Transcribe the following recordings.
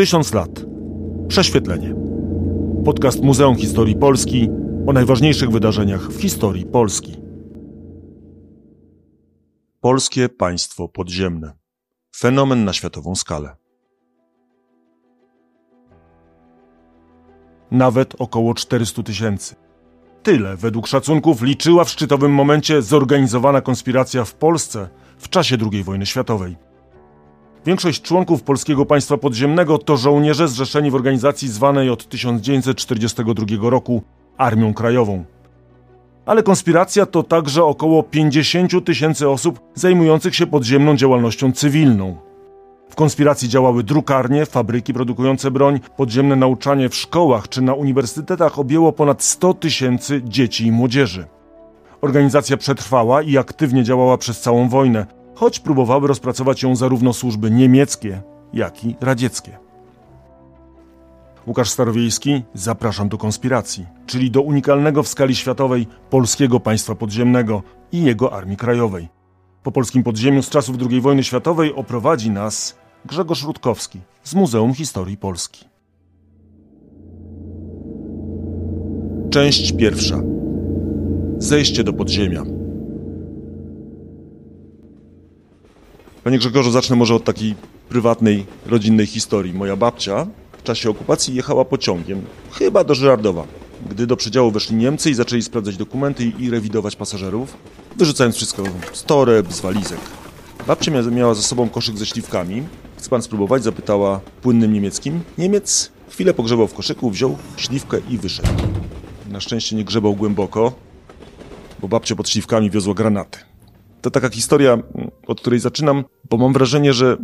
Tysiąc lat. Prześwietlenie. Podcast Muzeum Historii Polski o najważniejszych wydarzeniach w historii Polski. Polskie państwo podziemne. Fenomen na światową skalę. Nawet około 400 tysięcy. Tyle, według szacunków, liczyła w szczytowym momencie zorganizowana konspiracja w Polsce w czasie II wojny światowej. Większość członków Polskiego Państwa Podziemnego to żołnierze zrzeszeni w organizacji zwanej od 1942 roku Armią Krajową. Ale konspiracja to także około 50 tysięcy osób zajmujących się podziemną działalnością cywilną. W konspiracji działały drukarnie, fabryki produkujące broń, podziemne nauczanie w szkołach czy na uniwersytetach objęło ponad 100 tysięcy dzieci i młodzieży. Organizacja przetrwała i aktywnie działała przez całą wojnę, choć próbowały rozpracować ją zarówno służby niemieckie, jak i radzieckie. Łukasz Starowiejski, zapraszam do konspiracji, czyli do unikalnego w skali światowej polskiego państwa podziemnego i jego Armii Krajowej. Po polskim podziemiu z czasów II wojny światowej oprowadzi nas Grzegorz Rutkowski z Muzeum Historii Polski. Część pierwsza. Zejście do podziemia. Panie Grzegorzu, zacznę może od takiej prywatnej, rodzinnej historii. Moja babcia w czasie okupacji jechała pociągiem, chyba do Żyrardowa, gdy do przedziału weszli Niemcy i zaczęli sprawdzać dokumenty i rewidować pasażerów, wyrzucając wszystko z toreb, z walizek. Babcia miała ze sobą koszyk ze śliwkami. Chce pan spróbować? Zapytała płynnym niemieckim. Niemiec chwilę pogrzebał w koszyku, wziął śliwkę i wyszedł. Na szczęście nie grzebał głęboko, bo babcia pod śliwkami wiozła granaty. To taka historia, od której zaczynam, bo mam wrażenie, że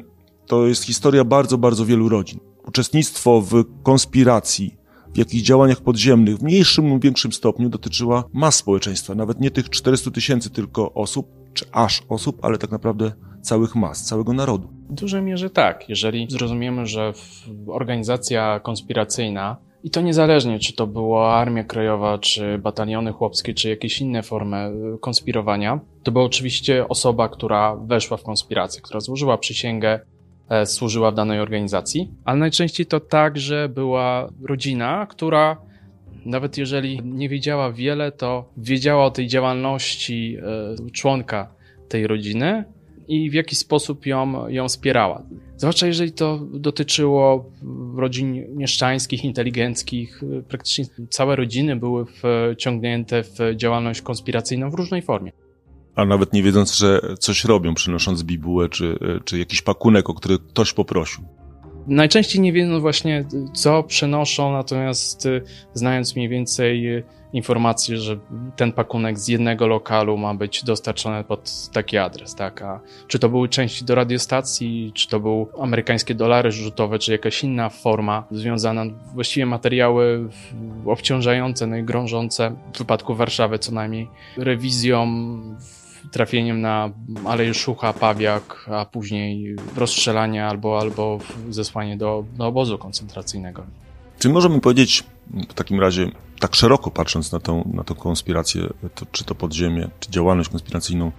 to jest historia bardzo, bardzo wielu rodzin. Uczestnictwo w konspiracji, w jakichś działaniach podziemnych, w mniejszym lub większym stopniu dotyczyła mas społeczeństwa, nawet nie tych 400 tysięcy tylko osób, czy aż osób, ale tak naprawdę całych mas, całego narodu. W dużej mierze tak. Jeżeli zrozumiemy, że organizacja konspiracyjna i to niezależnie, czy to była Armia Krajowa, czy bataliony chłopskie, czy jakieś inne formy y, konspirowania. To była oczywiście osoba, która weszła w konspirację, która złożyła przysięgę, e, służyła w danej organizacji, ale najczęściej to także była rodzina, która nawet jeżeli nie wiedziała wiele, to wiedziała o tej działalności e, członka tej rodziny i w jaki sposób ją, ją wspierała. Zwłaszcza jeżeli to dotyczyło rodzin mieszczańskich, inteligenckich, praktycznie całe rodziny były wciągnięte w działalność konspiracyjną w różnej formie. A nawet nie wiedząc, że coś robią, przynosząc bibułę czy, czy jakiś pakunek, o który ktoś poprosił. Najczęściej nie wiedzą właśnie, co przenoszą, natomiast znając mniej więcej informację, że ten pakunek z jednego lokalu ma być dostarczony pod taki adres, tak? A czy to były części do radiostacji, czy to były amerykańskie dolary rzutowe, czy jakaś inna forma związana, właściwie materiały obciążające, no i grążące, w wypadku Warszawy co najmniej, rewizją, trafieniem na Aleję Szucha, Pawiak, a później rozstrzelanie albo, albo zesłanie do, do obozu koncentracyjnego. Czy możemy powiedzieć w takim razie, tak szeroko patrząc na tą, na tą konspirację, to, czy to podziemie, czy działalność konspiracyjną,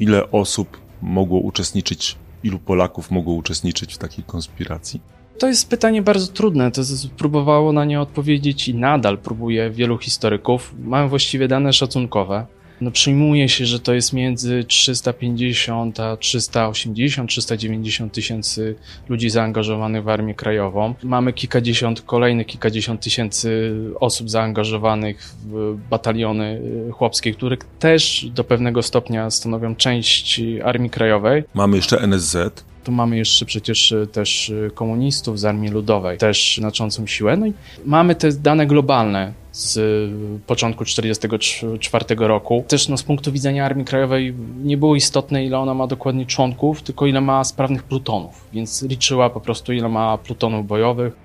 ile osób mogło uczestniczyć, ilu Polaków mogło uczestniczyć w takiej konspiracji? To jest pytanie bardzo trudne. To próbowało na nie odpowiedzieć i nadal próbuje wielu historyków. Mamy właściwie dane szacunkowe. No przyjmuje się, że to jest między 350 a 380, 390 tysięcy ludzi zaangażowanych w Armię Krajową. Mamy kilkadziesiąt, kolejnych kilkadziesiąt tysięcy osób zaangażowanych w bataliony y, chłopskie, które też do pewnego stopnia stanowią część Armii Krajowej. Mamy jeszcze NSZ. Tu mamy jeszcze przecież y, też y, komunistów z Armii Ludowej, też znaczącą siłę. No i mamy te dane globalne z początku 1944 roku. Też no, z punktu widzenia Armii Krajowej nie było istotne, ile ona ma dokładnie członków, tylko ile ma sprawnych plutonów, więc liczyła po prostu, ile ma plutonów bojowych.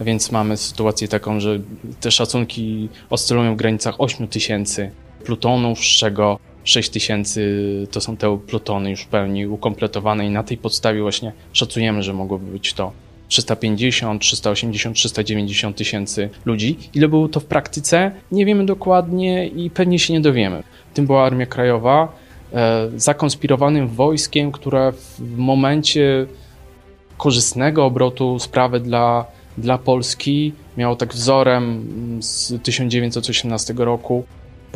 Więc mamy sytuację taką, że te szacunki oscylują w granicach 8 tysięcy plutonów, z czego 6 tysięcy to są te plutony już w pełni ukompletowane i na tej podstawie właśnie szacujemy, że mogłoby być to 350, 380, 390 tysięcy ludzi. Ile było to w praktyce? Nie wiemy dokładnie i pewnie się nie dowiemy. Tym była Armia Krajowa, e, zakonspirowanym wojskiem, które w momencie korzystnego obrotu sprawy dla, dla Polski. Miało tak wzorem z 1918 roku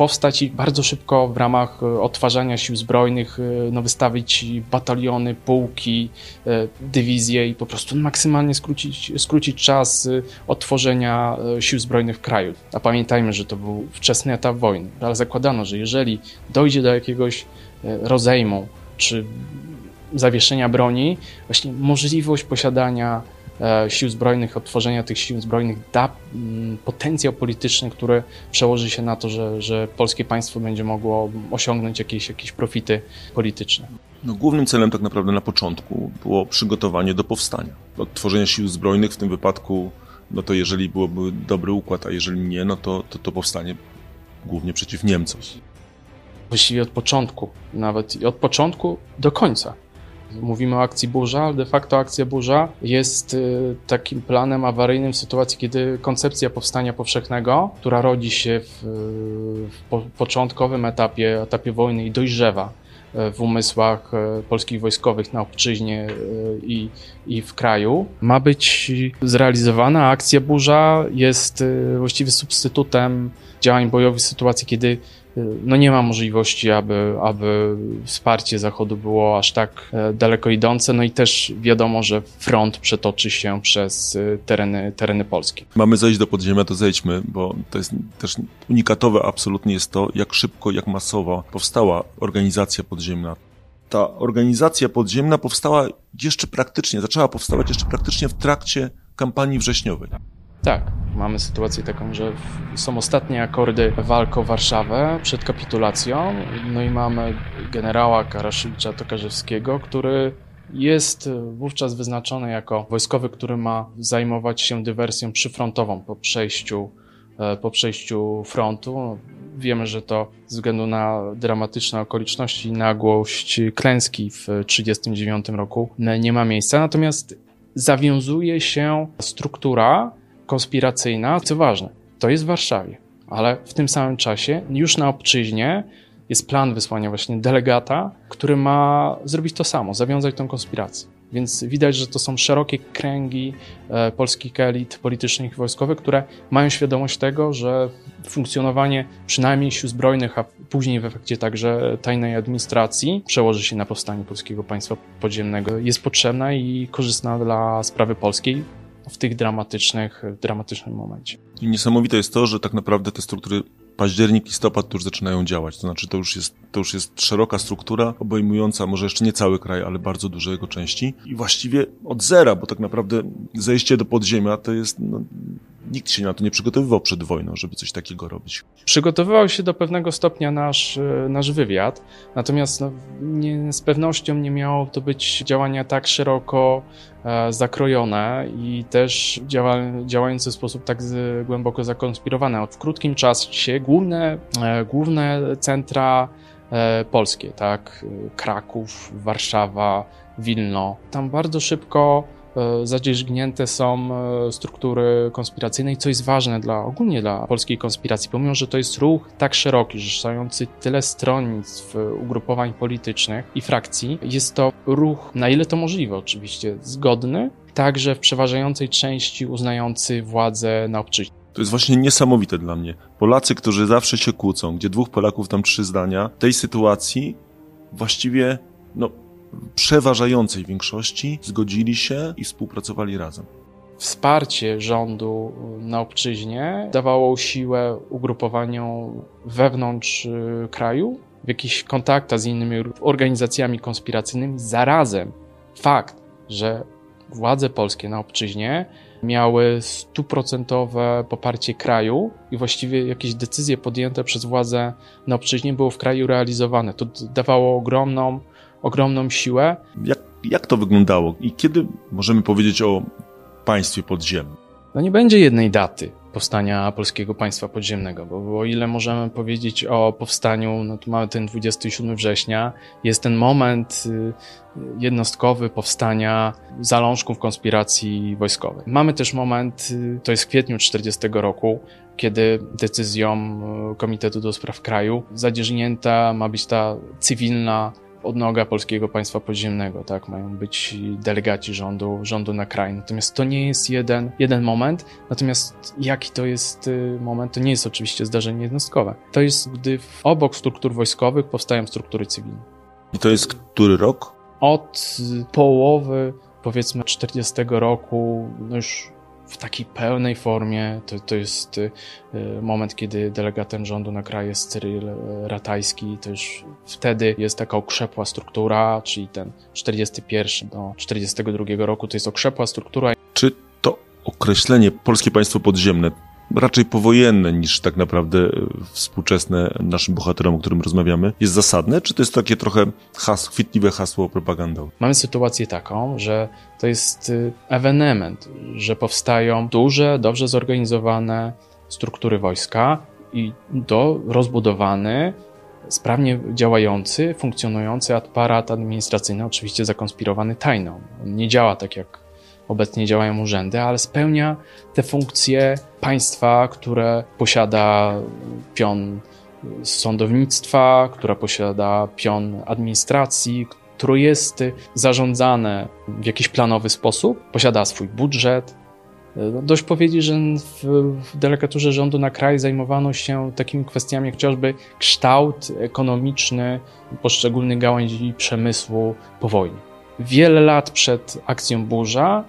powstać i bardzo szybko w ramach e, odtwarzania sił zbrojnych e, no, wystawić bataliony, pułki, e, dywizje i po prostu maksymalnie skrócić, skrócić czas odtworzenia sił zbrojnych w kraju. A pamiętajmy, że to był wczesny etap wojny, ale zakładano, że jeżeli dojdzie do jakiegoś rozejmu czy zawieszenia broni, właśnie możliwość posiadania sił zbrojnych, odtworzenia tych sił zbrojnych da mm, potencjał polityczny, który przełoży się na to, że, że polskie państwo będzie mogło osiągnąć jakieś, jakieś profity polityczne. No, głównym celem tak naprawdę na początku było przygotowanie do powstania. Odtworzenia sił zbrojnych w tym wypadku, no to jeżeli byłoby dobry układ, a jeżeli nie, no to, to, to powstanie głównie przeciw Niemcom. Właściwie od początku, nawet od początku do końca. Mówimy o akcji burza, ale de facto akcja burza jest y, takim planem awaryjnym w sytuacji, kiedy koncepcja powstania powszechnego, która rodzi się w, w początkowym etapie, etapie wojny i dojrzewa y, w umysłach y, polskich wojskowych na obczyźnie i, i w kraju, ma być zrealizowana. Akcja burza jest właściwie substytutem działań bojowych w sytuacji, kiedy no nie ma możliwości, aby, aby wsparcie Zachodu było aż tak e, daleko idące. No i też wiadomo, że front przetoczy się przez e, tereny, tereny polskie. Mamy zejść do podziemia, to zejdźmy, bo to jest też unikatowe absolutnie jest to, jak szybko, jak masowo powstała organizacja podziemna. Ta organizacja podziemna powstała jeszcze praktycznie, zaczęła powstawać jeszcze praktycznie w trakcie kampanii wrześniowej. Tak, mamy sytuację taką, że są ostatnie akordy walk o Warszawę przed kapitulacją, no i mamy generała Karaszewicza Tokarzewskiego, który jest wówczas wyznaczony jako wojskowy, który ma zajmować się dywersją przyfrontową po przejściu, e, po przejściu frontu. Wiemy, że to ze względu na dramatyczne okoliczności i nagłość klęski w 1939 roku nie ma miejsca. Natomiast zawiązuje się struktura, konspiracyjna, co ważne, to jest w Warszawie, ale w tym samym czasie już na obczyźnie jest plan wysłania właśnie delegata, który ma zrobić to samo, zawiązać tą konspirację. Więc widać, że to są szerokie kręgi e, polskich elit politycznych i wojskowych, które mają świadomość tego, że funkcjonowanie przynajmniej sił zbrojnych, a później w efekcie także tajnej administracji przełoży się na powstanie polskiego państwa podziemnego, jest potrzebna i korzystna dla sprawy polskiej w tych dramatycznych, dramatycznym momencie. I niesamowite jest to, że tak naprawdę te struktury październik, listopad to już zaczynają działać. To znaczy to już jest, to już jest szeroka struktura, obejmująca może jeszcze nie cały kraj, ale bardzo duże jego części. I właściwie od zera, bo tak naprawdę zejście do podziemia to jest no, nikt się na to nie przygotowywał przed wojną, żeby coś takiego robić. Przygotowywał się do pewnego stopnia nasz, e, nasz wywiad, natomiast no, nie, z pewnością nie miało to być działania tak szeroko zakrojone i też działa, działające w sposób tak głęboko zakonspirowane. W krótkim czasie główne, e, główne centra e, polskie, tak, Kraków, Warszawa, Wilno, tam bardzo szybko E, zadzierzgnięte są e, struktury konspiracyjne i co jest ważne dla, ogólnie dla polskiej konspiracji, pomimo, że to jest ruch tak szeroki, zrzeszający tyle stronnictw, ugrupowań politycznych i frakcji, jest to ruch, na ile to możliwe oczywiście, zgodny, także w przeważającej części uznający władzę na obczyźnie. To jest właśnie niesamowite dla mnie. Polacy, którzy zawsze się kłócą, gdzie dwóch Polaków tam trzy zdania, tej sytuacji właściwie no, przeważającej większości zgodzili się i współpracowali razem. Wsparcie rządu na obczyźnie dawało siłę ugrupowaniom wewnątrz y, kraju, w jakichś kontaktach z innymi organizacjami konspiracyjnymi. Zarazem fakt, że władze polskie na obczyźnie miały stuprocentowe poparcie kraju i właściwie jakieś decyzje podjęte przez władze na obczyźnie były w kraju realizowane. To dawało ogromną ogromną siłę. Jak, jak to wyglądało i kiedy możemy powiedzieć o państwie podziemnym? No nie będzie jednej daty powstania polskiego państwa podziemnego, bo o ile możemy powiedzieć o powstaniu, no to mamy ten 27 września, jest ten moment y, jednostkowy powstania zalążków konspiracji wojskowej. Mamy też moment, y, to jest w kwietniu 40 roku, kiedy decyzją y, Komitetu do Spraw Kraju zadzierznięta ma być ta cywilna odnoga polskiego państwa podziemnego, tak? Mają być delegaci rządu, rządu na kraj. Natomiast to nie jest jeden, jeden moment. Natomiast jaki to jest y, moment, to nie jest oczywiście zdarzenie jednostkowe. To jest, gdy obok struktur wojskowych powstają struktury cywilne. I to jest który rok? Od połowy, powiedzmy, 40 roku, no już w takiej pełnej formie. To, to jest y, moment, kiedy delegatem rządu na kraj jest y, Ratajski. To już wtedy jest taka okrzepła struktura, czyli ten 41 do 42 roku to jest okrzepła struktura. Czy to określenie polskie państwo podziemne raczej powojenne niż tak naprawdę e, współczesne naszym bohaterom, o którym rozmawiamy, jest zasadne? Czy to jest takie trochę has, chwytliwe hasło propagandowe? Mamy sytuację taką, że to jest y, ewenement, że powstają duże, dobrze zorganizowane struktury wojska i do rozbudowany, sprawnie działający, funkcjonujący aparat administracyjny, oczywiście zakonspirowany tajną. On nie działa tak jak obecnie działają urzędy, ale spełnia te funkcje państwa, które posiada pion sądownictwa, która posiada pion administracji, które jest zarządzane w jakiś planowy sposób, posiada swój budżet. No, dość powiedzieć, że w, delegaturze rządu na kraj zajmowano się takimi kwestiami jak chociażby kształt ekonomiczny poszczególnych gałęzi przemysłu po wojnie. Wiele lat przed akcją Burza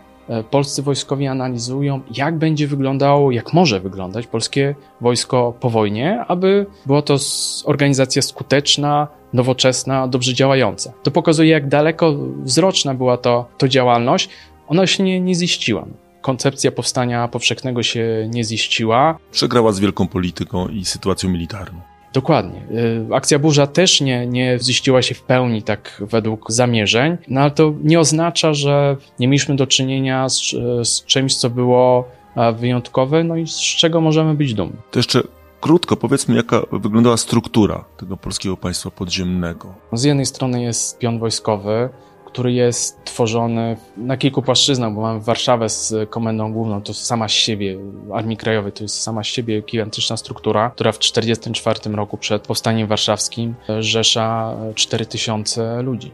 polscy wojskowi analizują, jak będzie wyglądało, jak może wyglądać polskie wojsko po wojnie, aby była to organizacja skuteczna, nowoczesna, dobrze działająca. To pokazuje, jak daleko wzroczna była to, to działalność. Ona się nie, nie ziściła. Koncepcja powstania powszechnego się nie ziściła. Przegrała z wielką polityką i sytuacją militarną. Dokładnie. Y, akcja burza też nie, nie ziściła się w pełni tak według zamierzeń, no ale to nie oznacza, że nie mieliśmy do czynienia z, z czymś, co było wyjątkowe, no i z czego możemy być dumni. To jeszcze krótko powiedzmy, jaka wyglądała struktura tego polskiego państwa podziemnego. Z jednej strony jest pion wojskowy, który jest tworzony na kilku płaszczyznach, bo mamy Warszawę z komendą główną, to sama z siebie, Armii Krajowej, to jest sama z siebie gigantyczna struktura, która w 1944 roku przed powstaniem warszawskim rzesza 4000 ludzi.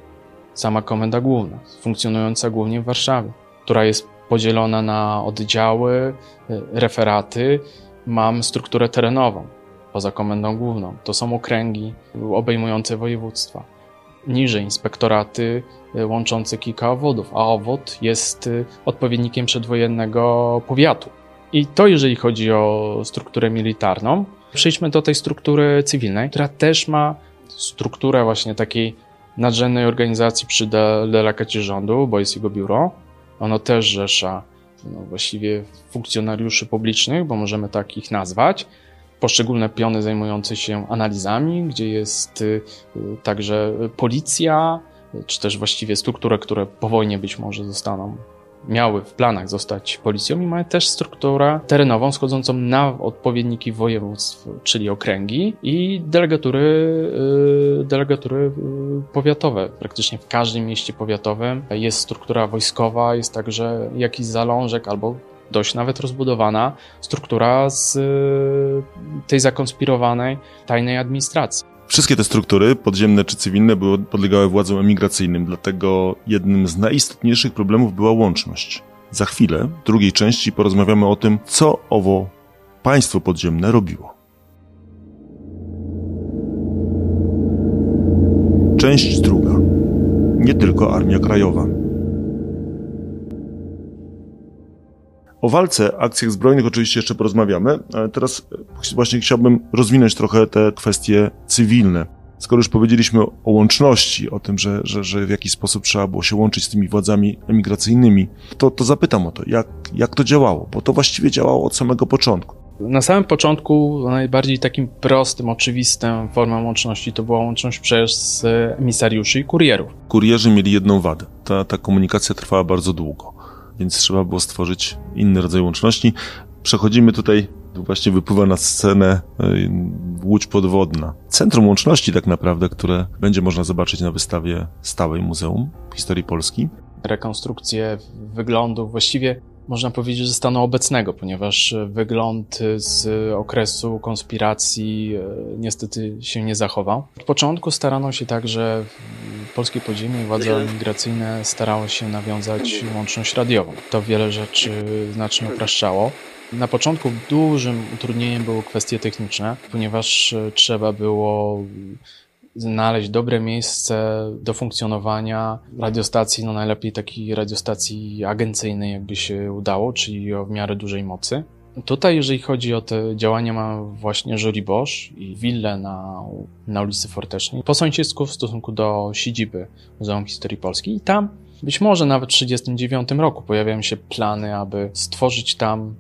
Sama komenda główna, funkcjonująca głównie w Warszawie, która jest podzielona na oddziały, referaty. Mam strukturę terenową poza komendą główną. To są okręgi obejmujące województwa niżej inspektoraty y, łączące kilka obwodów, a obwód jest y, odpowiednikiem przedwojennego powiatu. I to jeżeli chodzi o strukturę militarną. Przejdźmy do tej struktury cywilnej, która też ma strukturę właśnie takiej nadrzędnej organizacji przy delegacie rządu, bo jest jego biuro. Ono też rzesza no, właściwie funkcjonariuszy publicznych, bo możemy tak ich nazwać, poszczególne piony zajmujące się analizami, gdzie jest y, także policja, czy też właściwie struktury, które po wojnie być może zostaną miały w planach zostać policją i mają też strukturę terenową schodzącą na odpowiedniki województw, czyli okręgi i delegatury, y, delegatury y, powiatowe. Praktycznie w każdym mieście powiatowym jest struktura wojskowa, jest także jakiś zalążek albo dość nawet rozbudowana struktura z y, tej zakonspirowanej tajnej administracji. Wszystkie te struktury, podziemne czy cywilne, były, podlegały władzom emigracyjnym, dlatego jednym z najistotniejszych problemów była łączność. Za chwilę, w drugiej części, porozmawiamy o tym, co owo państwo podziemne robiło. Część druga. Nie tylko Armia Krajowa. O walce, akcjach zbrojnych oczywiście jeszcze porozmawiamy, ale teraz właśnie chciałbym rozwinąć trochę te kwestie cywilne. Skoro już powiedzieliśmy o łączności, o tym, że, że, że w jakiś sposób trzeba było się łączyć z tymi władzami emigracyjnymi, to, to zapytam o to, jak, jak to działało, bo to właściwie działało od samego początku. Na samym początku najbardziej takim prostym, oczywistym formą łączności to była łączność przez emisariuszy i kurierów. Kurierzy mieli jedną wadę. Ta, ta komunikacja trwała bardzo długo więc trzeba było stworzyć inny rodzaj łączności. Przechodzimy tutaj, właśnie wypływa na scenę y, łódź podwodna. Centrum łączności tak naprawdę, które będzie można zobaczyć na wystawie stałej Muzeum Historii Polski. Rekonstrukcje wyglądu właściwie można powiedzieć, że stanu obecnego, ponieważ wygląd z okresu konspiracji y, niestety się nie zachował. Od początku starano się także polskie podziemie i władze migracyjne starały się nawiązać łączność radiową. To wiele rzeczy znacznie upraszczało. Na początku dużym utrudnieniem były kwestie techniczne, ponieważ trzeba było znaleźć dobre miejsce do funkcjonowania radiostacji, no najlepiej takiej radiostacji agencyjnej, jakby się udało, czyli o w miarę dużej mocy. Tutaj, jeżeli chodzi o te działania, mamy właśnie Jury Bosch i willę na, na ulicy Fortecznej, po sąsiedzku w stosunku do siedziby Muzeum Historii Polski. I tam, być może nawet w 1939 roku, pojawiają się plany, aby stworzyć tam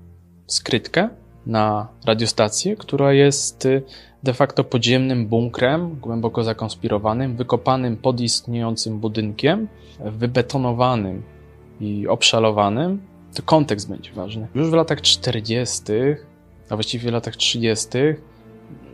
skrytkę na radiostację, która jest y, de facto podziemnym bunkrem, głęboko zakonspirowanym, wykopanym pod istniejącym budynkiem, wybetonowanym i obszalowanym. To kontekst będzie ważny. Już w latach 40., a właściwie w latach 30.,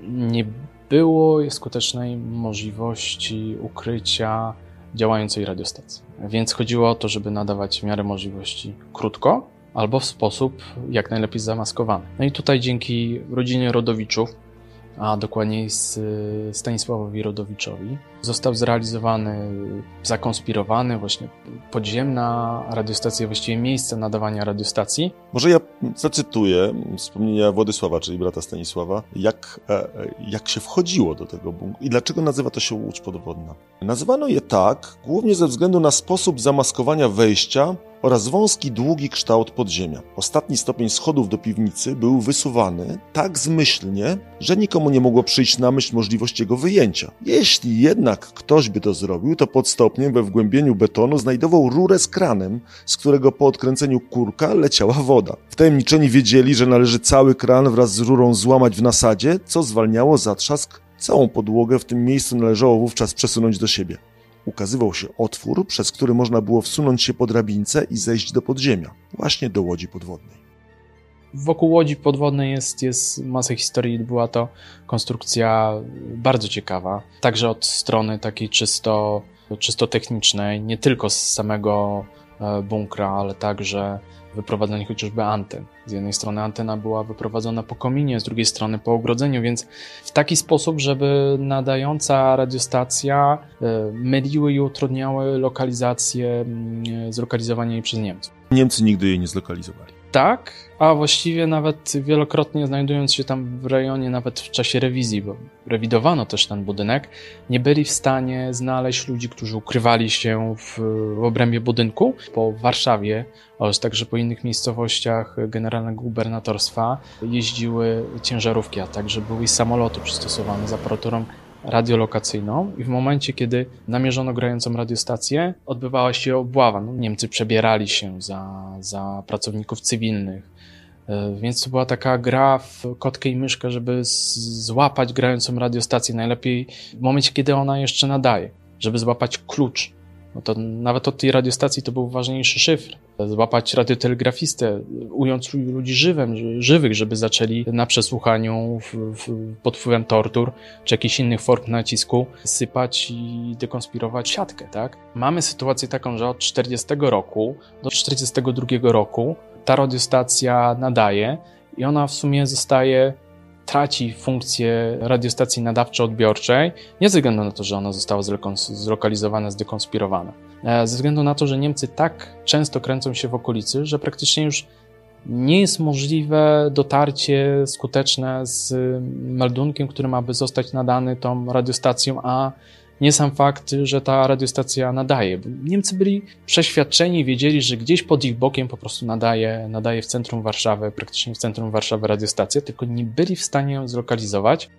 nie było skutecznej możliwości ukrycia działającej radiostacji. Więc chodziło o to, żeby nadawać w miarę możliwości krótko, albo w sposób jak najlepiej zamaskowany. No i tutaj dzięki rodzinie Rodowiczów, a dokładniej Stanisławowi Rodowiczowi, został zrealizowany, zakonspirowany właśnie podziemna radiostacja, właściwie miejsce nadawania radiostacji. Może ja zacytuję wspomnienia Władysława, czyli brata Stanisława, jak, e, jak się wchodziło do tego bunkru i dlaczego nazywa to się Łódź Podwodna. Nazywano je tak głównie ze względu na sposób zamaskowania wejścia oraz wąski, długi kształt podziemia. Ostatni stopień schodów do piwnicy był wysuwany tak zmyślnie, że nikomu nie mogło przyjść na myśl możliwość jego wyjęcia. Jeśli jednak ktoś by to zrobił, to pod stopniem we wgłębieniu betonu znajdował rurę z kranem, z którego po odkręceniu kurka leciała woda. Wtajemniczeni wiedzieli, że należy cały kran wraz z rurą złamać w nasadzie, co zwalniało zatrzask. Całą podłogę w tym miejscu należało wówczas przesunąć do siebie ukazywał się otwór, przez który można było wsunąć się po drabince i zejść do podziemia, właśnie do łodzi podwodnej. Wokół łodzi podwodnej jest, jest masa historii. Była to konstrukcja bardzo ciekawa, także od strony takiej czysto, czysto technicznej, nie tylko z samego e, bunkra, ale także wyprowadzenie chociażby anten. Z jednej strony antena była wyprowadzona po kominie, z drugiej strony po ogrodzeniu, więc w taki sposób, żeby nadająca radiostacja e, myliły i utrudniały lokalizację, mm, zlokalizowanie jej przez Niemców. Niemcy nigdy jej nie zlokalizowali tak, a właściwie nawet wielokrotnie znajdując się tam w rejonie, nawet w czasie rewizji, bo rewidowano też ten budynek, nie byli w stanie znaleźć ludzi, którzy ukrywali się w, w obrębie budynku. Po Warszawie oraz także po innych miejscowościach generalnego gubernatorstwa jeździły ciężarówki, a także były samoloty przystosowane z aparaturą radiolokacyjną i w momencie, kiedy namierzono grającą radiostację, odbywała się obława. No, Niemcy przebierali się za, za pracowników cywilnych, e, więc to była taka gra w kotkę i myszkę, żeby złapać grającą radiostację najlepiej w momencie, kiedy ona jeszcze nadaje, żeby złapać klucz no to nawet od tej radiostacji to był ważniejszy szyfr. Złapać radiotelegrafistę, ując ludzi żywym, żywych, żeby zaczęli na przesłuchaniu w, w, pod wpływem tortur czy jakichś innych form nacisku sypać i dekonspirować siatkę, tak? Mamy sytuację taką, że od 40 roku do 42 roku ta radiostacja nadaje i ona w sumie zostaje traci funkcję radiostacji nadawczo-odbiorczej, nie ze względu na to, że ona została zlokalizowana, zdekonspirowana, e, ze względu na to, że Niemcy tak często kręcą się w okolicy, że praktycznie już nie jest możliwe dotarcie skuteczne z meldunkiem, który ma by zostać nadany tą radiostacją, a nie sam fakt, że ta radiostacja nadaje. Niemcy byli przeświadczeni, wiedzieli, że gdzieś pod ich bokiem po prostu nadaje, nadaje w centrum Warszawy, praktycznie w centrum Warszawy radiostacja, tylko nie byli w stanie ją zlokalizować.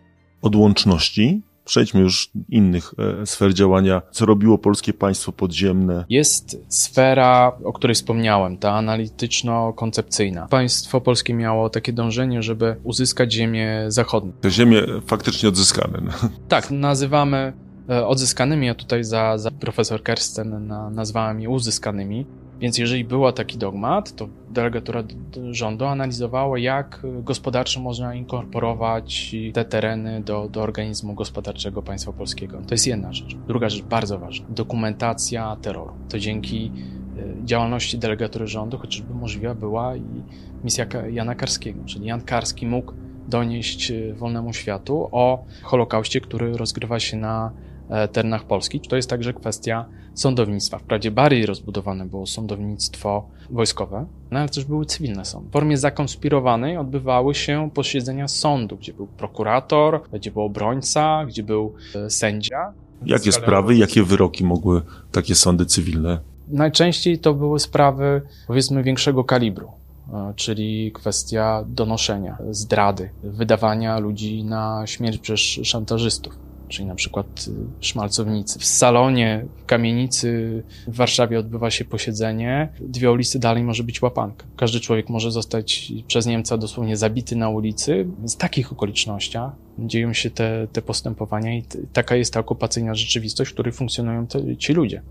Od łączności przejdźmy już innych e, sfer działania, co robiło polskie państwo podziemne. Jest sfera, o której wspomniałem, ta analityczno-koncepcyjna. Państwo polskie miało takie dążenie, żeby uzyskać ziemię zachodnią. Te ziemie faktycznie odzyskane. No. Tak, nazywamy odzyskanymi, a tutaj za, za profesor Kersten na, nazwałem je uzyskanymi. Więc jeżeli był taki dogmat, to delegatura rządu analizowała, jak gospodarczo można inkorporować te tereny do, do organizmu gospodarczego państwa polskiego. To jest jedna rzecz. Druga rzecz, bardzo ważna, dokumentacja terroru. To dzięki e, działalności delegatury rządu chociażby możliwa była i misja Jana Karskiego, czyli Jan Karski mógł donieść e, wolnemu światu o Holokauście, który rozgrywa się na e, terenach Polski. To jest także kwestia sądownictwa. Wprawdzie bardziej rozbudowane było sądownictwo wojskowe, no ale też były cywilne sądy. W formie zakonspirowanej odbywały się posiedzenia sądu, gdzie był prokurator, gdzie był obrońca, gdzie był e, sędzia. Jakie sprawy, jakie wyroki mogły takie sądy cywilne? Najczęściej to były sprawy, powiedzmy, większego kalibru e, czyli kwestia donoszenia, zdrady, wydawania ludzi na śmierć przez szantażystów czyli na przykład y, szmalcownicy. W salonie, w kamienicy w Warszawie odbywa się posiedzenie, dwie ulicy dalej może być łapanka. Każdy człowiek może zostać przez Niemca dosłownie zabity na ulicy. Z takich okolicznościach dzieją się te, te postępowania i taka jest ta okupacyjna rzeczywistość, w której funkcjonują te, ci ludzie.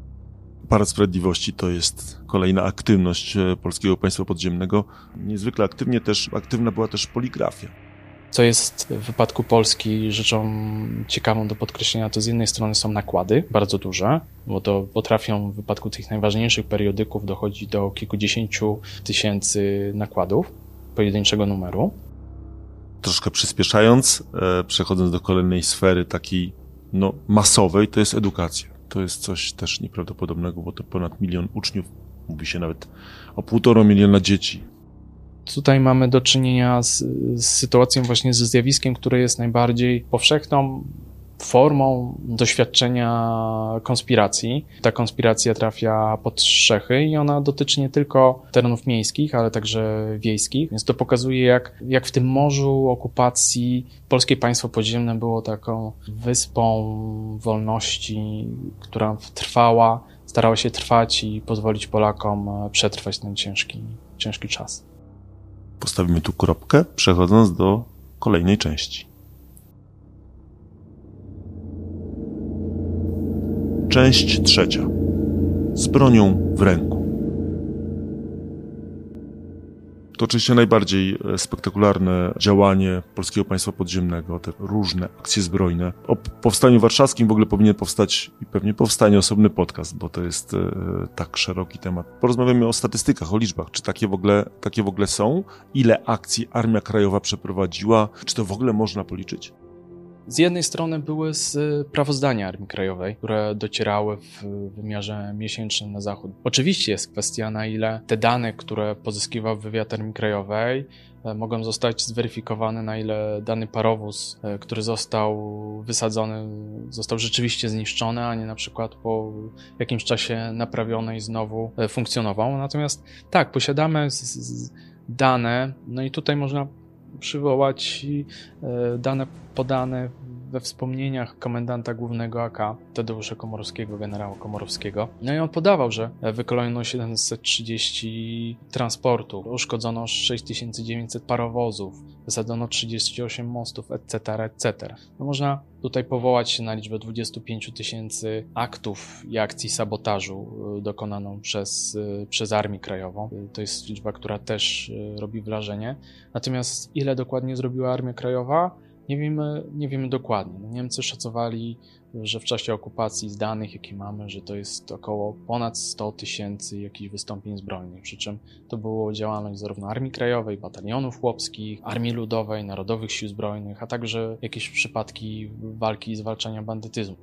Parad Sprawiedliwości to jest kolejna aktywność e, Polskiego Państwa Podziemnego. Niezwykle aktywnie też, aktywna była też poligrafia co jest w wypadku Polski rzeczą ciekawą do podkreślenia, to z jednej strony są nakłady, bardzo duże, bo to potrafią w wypadku tych najważniejszych periodyków dochodzić do kilkudziesięciu tysięcy nakładów pojedynczego numeru. Troszkę przyspieszając, e, przechodząc do kolejnej sfery takiej no, masowej, to jest edukacja. To jest coś też nieprawdopodobnego, bo to ponad milion uczniów, mówi się nawet o półtora miliona dzieci Tutaj mamy do czynienia z, z sytuacją właśnie ze zjawiskiem, które jest najbardziej powszechną formą doświadczenia konspiracji. Ta konspiracja trafia pod strzechy i ona dotyczy nie tylko terenów miejskich, ale także wiejskich, więc to pokazuje, jak, jak w tym morzu okupacji polskie państwo podziemne było taką wyspą wolności, która trwała, starała się trwać i pozwolić Polakom przetrwać ten ciężki, ciężki czas. Postawimy tu kropkę, przechodząc do kolejnej części. Część trzecia. Z bronią w ręku. To oczywiście najbardziej e, spektakularne działanie Polskiego Państwa Podziemnego, te różne akcje zbrojne. O powstaniu warszawskim w ogóle powinien powstać i pewnie powstanie osobny podcast, bo to jest e, tak szeroki temat. Porozmawiamy o statystykach, o liczbach. Czy takie w ogóle, takie w ogóle są? Ile akcji Armia Krajowa przeprowadziła? Czy to w ogóle można policzyć? Z jednej strony były sprawozdania Armii Krajowej, które docierały w wymiarze miesięcznym na zachód. Oczywiście jest kwestia, na ile te dane, które pozyskiwał wywiad Armii Krajowej, e, mogą zostać zweryfikowane, na ile dany parowóz, e, który został wysadzony, został rzeczywiście zniszczony, a nie na przykład po jakimś czasie naprawiony i znowu e, funkcjonował. Natomiast tak, posiadamy dane, no i tutaj można przywołać e, dane podane we wspomnieniach komendanta głównego AK Tadeusza Komorowskiego, generała Komorowskiego. No i on podawał, że wykolejono 730 transportów, uszkodzono 6900 parowozów, wysadzono 38 mostów, etc., etc. No można tutaj powołać się na liczbę 25 tysięcy aktów i akcji sabotażu y, dokonaną przez, y, przez Armię Krajową. Y, to jest liczba, która też robi wrażenie. Natomiast ile dokładnie zrobiła Armia Krajowa? Nie wiemy, nie wiemy dokładnie. No, Niemcy szacowali, że w czasie okupacji z danych, jakie mamy, że to jest około ponad 100 tysięcy jakichś wystąpień zbrojnych, przy czym to było działalność zarówno Armii Krajowej, batalionów chłopskich, Armii Ludowej, Narodowych Sił Zbrojnych, a także jakieś przypadki walki i zwalczania bandytyzmu.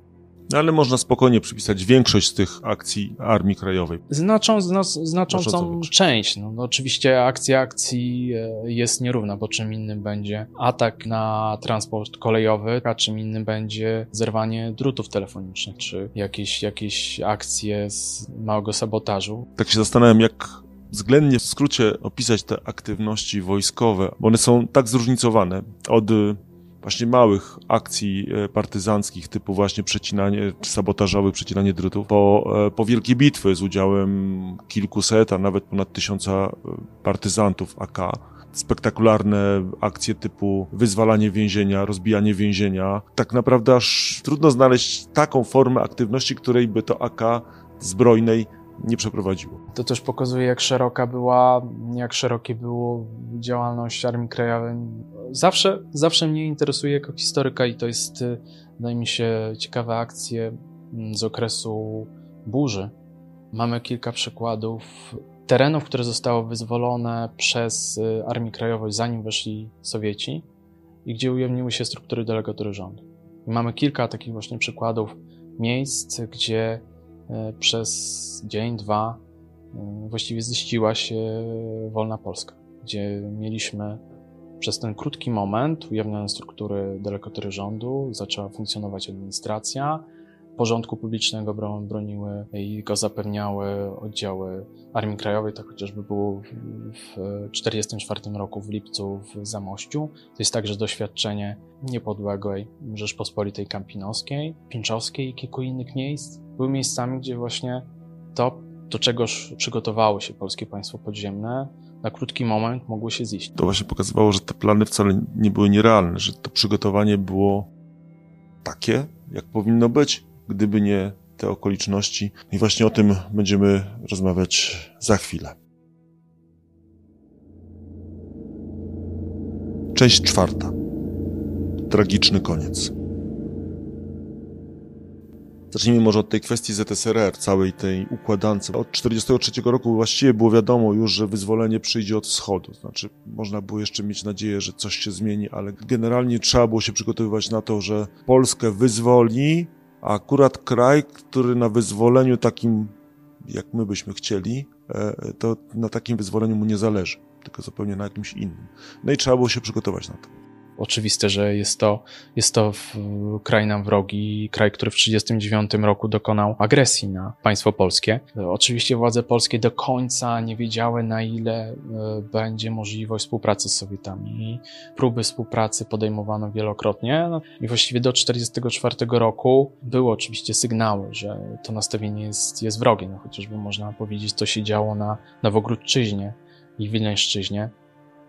No, ale można spokojnie przypisać większość z tych akcji Armii Krajowej. Znaczą, zna, znaczącą część. No, no, oczywiście akcja akcji e, jest nierówna, bo czym innym będzie atak na transport kolejowy, a czym innym będzie zerwanie drutów telefonicznych, czy jakieś, jakieś akcje z małego sabotażu. Tak się zastanawiam, jak względnie w skrócie opisać te aktywności wojskowe, bo one są tak zróżnicowane od właśnie małych akcji e, partyzanckich, typu właśnie przecinanie, sabotażowych, przecinanie drutów, po, e, po wielkie bitwy z udziałem kilkuset, a nawet ponad tysiąca e, partyzantów AK spektakularne akcje typu wyzwalanie więzienia, rozbijanie więzienia. Tak naprawdę aż trudno znaleźć taką formę aktywności, której by to AK zbrojnej nie przeprowadziło. To też pokazuje, jak szeroka była, jak szerokie było działalność Armii Krajowej. Zawsze, zawsze mnie interesuje jako historyka i to jest, y, wydaje mi się, ciekawe akcje mm, z okresu burzy. Mamy kilka przykładów terenów, które zostały wyzwolone przez y, Armię Krajową, zanim weszli Sowieci i gdzie ujawniły się struktury delegatury rządu. I mamy kilka takich właśnie przykładów miejsc, gdzie e, przez dzień, dwa właściwie ziściła się wolna Polska, gdzie mieliśmy przez ten krótki moment ujawnione struktury delegatury rządu, zaczęła funkcjonować administracja, porządku publicznego broniły i go zapewniały oddziały Armii Krajowej, tak chociażby było w 1944 roku w lipcu w Zamościu. To jest także doświadczenie niepodległej Rzeczpospolitej Kampinoskiej, Pinczowskiej i kilku innych miejsc. Były miejscami, gdzie właśnie to, do czegoż przygotowało się polskie państwo podziemne, na krótki moment mogło się ziść. To właśnie pokazywało, że te plany wcale nie były nierealne, że to przygotowanie było takie, jak powinno być gdyby nie te okoliczności. I właśnie o tym będziemy rozmawiać za chwilę. Część czwarta. Tragiczny koniec. Zacznijmy może od tej kwestii ZSRR, całej tej układance. Od 1943 roku właściwie było wiadomo już, że wyzwolenie przyjdzie od wschodu. Znaczy, można było jeszcze mieć nadzieję, że coś się zmieni, ale generalnie trzeba było się przygotowywać na to, że Polskę wyzwoli, a akurat kraj, który na wyzwoleniu takim, jak my byśmy chcieli, e, to na takim wyzwoleniu mu nie zależy, tylko zupełnie na jakimś innym. No i trzeba było się przygotować na to oczywiste, że jest to, jest to kraj nam wrogi, kraj, który w 1939 roku dokonał agresji na państwo polskie. Oczywiście władze polskie do końca nie wiedziały, na ile e, będzie możliwość współpracy z Sowietami. Próby współpracy podejmowano wielokrotnie no i właściwie do 1944 roku były oczywiście sygnały, że to nastawienie jest, jest wrogie. No, chociażby można powiedzieć, co się działo na Nowogródczyźnie i Wilneńszczyźnie.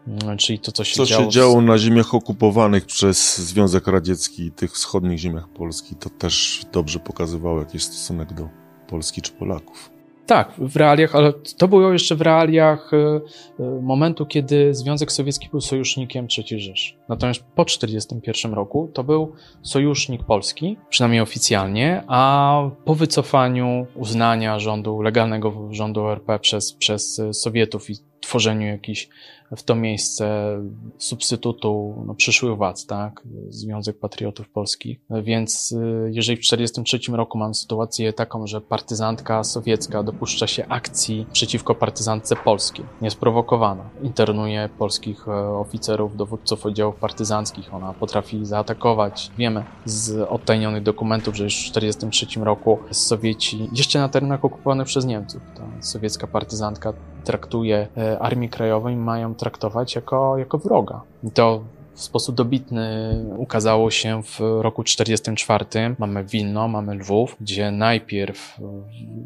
No, czyli to, co się co działo. się działo na ziemiach okupowanych przez Związek Radziecki, tych wschodnich ziemiach Polski, to też dobrze pokazywało jakiś stosunek do Polski czy Polaków. Tak, w realiach, ale to było jeszcze w realiach e, e, momentu, kiedy Związek Sowiecki był sojusznikiem III Rzeszy. Natomiast po 1941 roku to był sojusznik Polski, przynajmniej oficjalnie, a po wycofaniu uznania rządu, legalnego rządu RP przez, przez Sowietów i tworzeniu jakichś w to miejsce substytutu no, przyszłych władz, tak? Związek Patriotów Polskich. Więc y, jeżeli w 1943 roku mamy sytuację taką, że partyzantka sowiecka dopuszcza się akcji przeciwko partyzantce polskiej, niesprowokowana, internuje polskich e, oficerów, dowódców oddziałów partyzanckich, ona potrafi zaatakować. Wiemy z odtajnionych dokumentów, że już w 1943 roku Sowieci, jeszcze na terenach okupowanych przez Niemców, ta sowiecka partyzantka traktuje e, Armię Krajową i mają traktować jako, jako wroga. I to w sposób dobitny ukazało się w roku 1944. Mamy Wilno, mamy Lwów, gdzie najpierw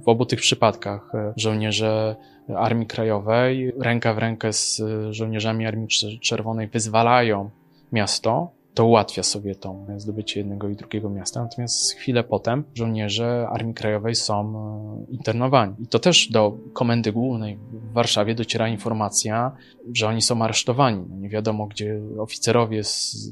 w obu tych przypadkach e, żołnierze Armii Krajowej ręka w rękę z żołnierzami Armii Czerwonej wyzwalają miasto, to ułatwia Sowietom zdobycie jednego i drugiego miasta, natomiast chwilę potem żołnierze Armii Krajowej są e, internowani. I to też do Komendy Głównej w Warszawie dociera informacja, że oni są aresztowani. No nie wiadomo, gdzie oficerowie, z,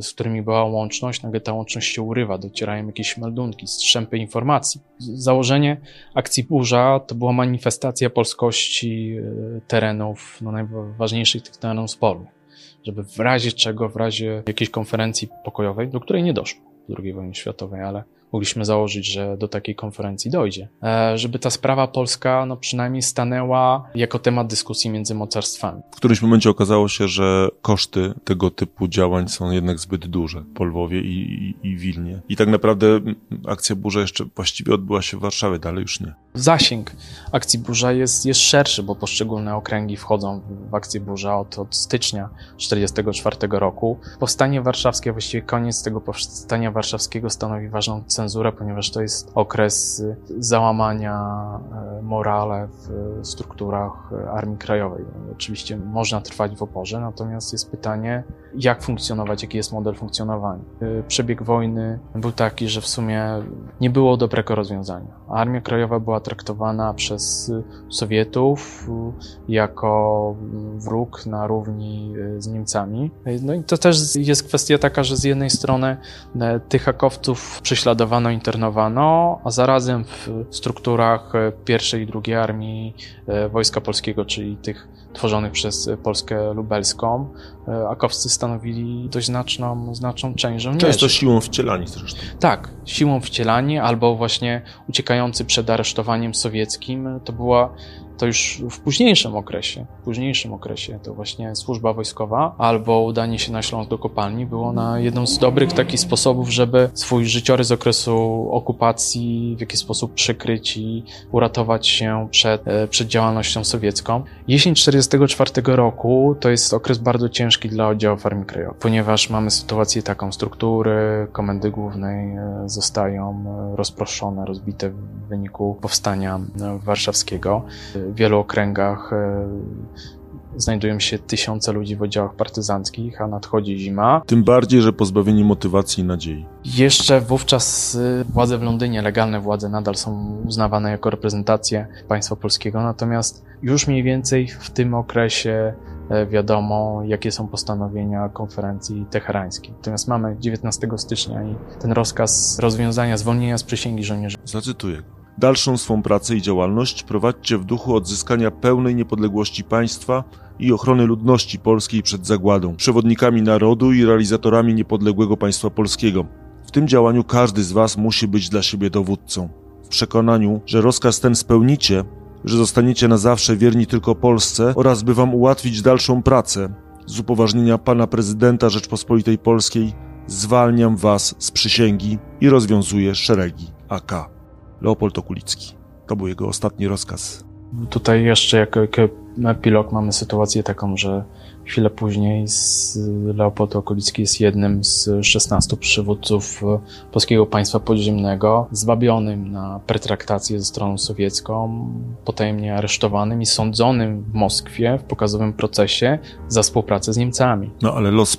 z którymi była łączność, nagle ta łączność się urywa, docierają jakieś meldunki, strzępy informacji. Założenie akcji Burza to była manifestacja polskości e, terenów, no najważniejszych tych terenów spornych żeby w razie czego, w razie jakiejś konferencji pokojowej, do której nie doszło w II wojnie światowej, ale mogliśmy założyć, że do takiej konferencji dojdzie, e, żeby ta sprawa polska no przynajmniej stanęła jako temat dyskusji między mocarstwami. W którymś momencie okazało się, że koszty tego typu działań są jednak zbyt duże po Lwowie i, i, i Wilnie. I tak naprawdę akcja Burza jeszcze właściwie odbyła się w Warszawie, dalej już nie. Zasięg akcji Burza jest, jest szerszy, bo poszczególne okręgi wchodzą w akcję Burza od, od stycznia 1944 roku. Powstanie warszawskie, właściwie koniec tego powstania warszawskiego stanowi ważną cenzurę, ponieważ to jest okres y, załamania y, morale w strukturach y, Armii Krajowej. Oczywiście można trwać w oporze, natomiast jest pytanie, jak funkcjonować, jaki jest model funkcjonowania. Przebieg wojny był taki, że w sumie nie było dobrego rozwiązania. Armia Krajowa była traktowana przez Sowietów jako wróg na równi z Niemcami. No i to też jest kwestia taka, że z jednej strony tych hakowców prześladowano, internowano, a zarazem w strukturach pierwszej i drugiej armii Wojska Polskiego, czyli tych tworzonych przez Polskę Lubelską, akowscy stanowili dość znaczną, znaczną część żołnierzy. Często siłą wcielani zresztą. Tak, siłą wcielani albo właśnie uciekający przed aresztowaniem sowieckim. To była to już w późniejszym okresie, w późniejszym okresie to właśnie służba wojskowa albo udanie się na Śląsk do kopalni było na jedną z dobrych takich sposobów, żeby swój życiorys z okresu okupacji w jakiś sposób przykryć i uratować się przed, e, przed działalnością sowiecką. Jesień 1944 roku to jest okres bardzo ciężki dla oddziałów Armii Krajowej, ponieważ mamy sytuację taką, struktury komendy głównej e, zostają e, rozproszone, rozbite w wyniku powstania warszawskiego w wielu okręgach e, znajdują się tysiące ludzi w oddziałach partyzanckich, a nadchodzi zima. Tym bardziej, że pozbawieni motywacji i nadziei. Jeszcze wówczas e, władze w Londynie, legalne władze nadal są uznawane jako reprezentacje państwa polskiego, natomiast już mniej więcej w tym okresie e, wiadomo, jakie są postanowienia konferencji teherańskiej. Natomiast mamy 19 stycznia i ten rozkaz rozwiązania zwolnienia z przysięgi żołnierzy. Zacytuję Dalszą swą pracę i działalność prowadźcie w duchu odzyskania pełnej niepodległości państwa i ochrony ludności polskiej przed zagładą, przewodnikami narodu i realizatorami niepodległego państwa polskiego. W tym działaniu każdy z Was musi być dla siebie dowódcą. W przekonaniu, że rozkaz ten spełnicie, że zostaniecie na zawsze wierni tylko Polsce oraz by Wam ułatwić dalszą pracę, z upoważnienia Pana Prezydenta Rzeczpospolitej Polskiej zwalniam Was z przysięgi i rozwiązuję szeregi AK. Leopold Okulicki. To był jego ostatni rozkaz. Tutaj jeszcze jako, jako epilog mamy sytuację taką, że chwilę później Leopold Okulicki jest jednym z 16 przywódców polskiego państwa podziemnego, zwabionym na pertraktację ze stroną sowiecką, potajemnie aresztowanym i sądzonym w Moskwie w pokazowym procesie za współpracę z Niemcami. No ale los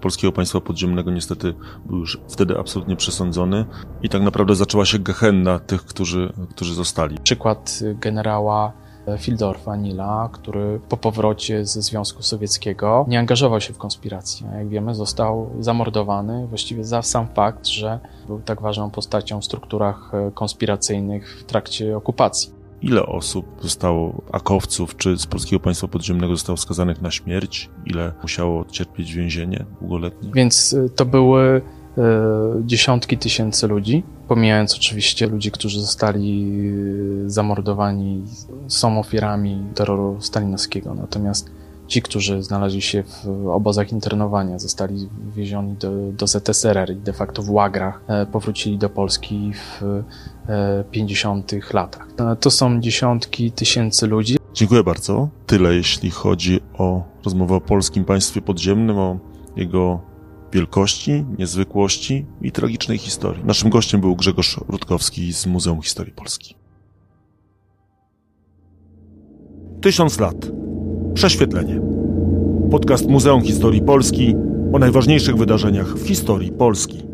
polskiego państwa podziemnego niestety był już wtedy absolutnie przesądzony i tak naprawdę zaczęła się gehenna tych, którzy, którzy zostali. Przykład generała Fildorfa Nila, który po powrocie ze Związku Sowieckiego nie angażował się w konspirację. Jak wiemy, został zamordowany właściwie za sam fakt, że był tak ważną postacią w strukturach konspiracyjnych w trakcie okupacji. Ile osób zostało akowców czy z polskiego państwa podziemnego zostało skazanych na śmierć? Ile musiało cierpieć więzienie długoletnie? Więc y, to były y, dziesiątki tysięcy ludzi, pomijając oczywiście ludzi, którzy zostali y, zamordowani, są ofiarami terroru stalinowskiego. Natomiast ci, którzy znaleźli się w obozach internowania, zostali wiezioni do, do ZSRR i de facto w łagrach e, powrócili do Polski w 50 e, latach. E, to są dziesiątki tysięcy ludzi. Dziękuję bardzo. Tyle jeśli chodzi o rozmowę o polskim państwie podziemnym, o jego wielkości, niezwykłości i tragicznej historii. Naszym gościem był Grzegorz Rutkowski z Muzeum Historii Polski. Tysiąc lat. Prześwietlenie. Podcast Muzeum Historii Polski o najważniejszych wydarzeniach w historii Polski.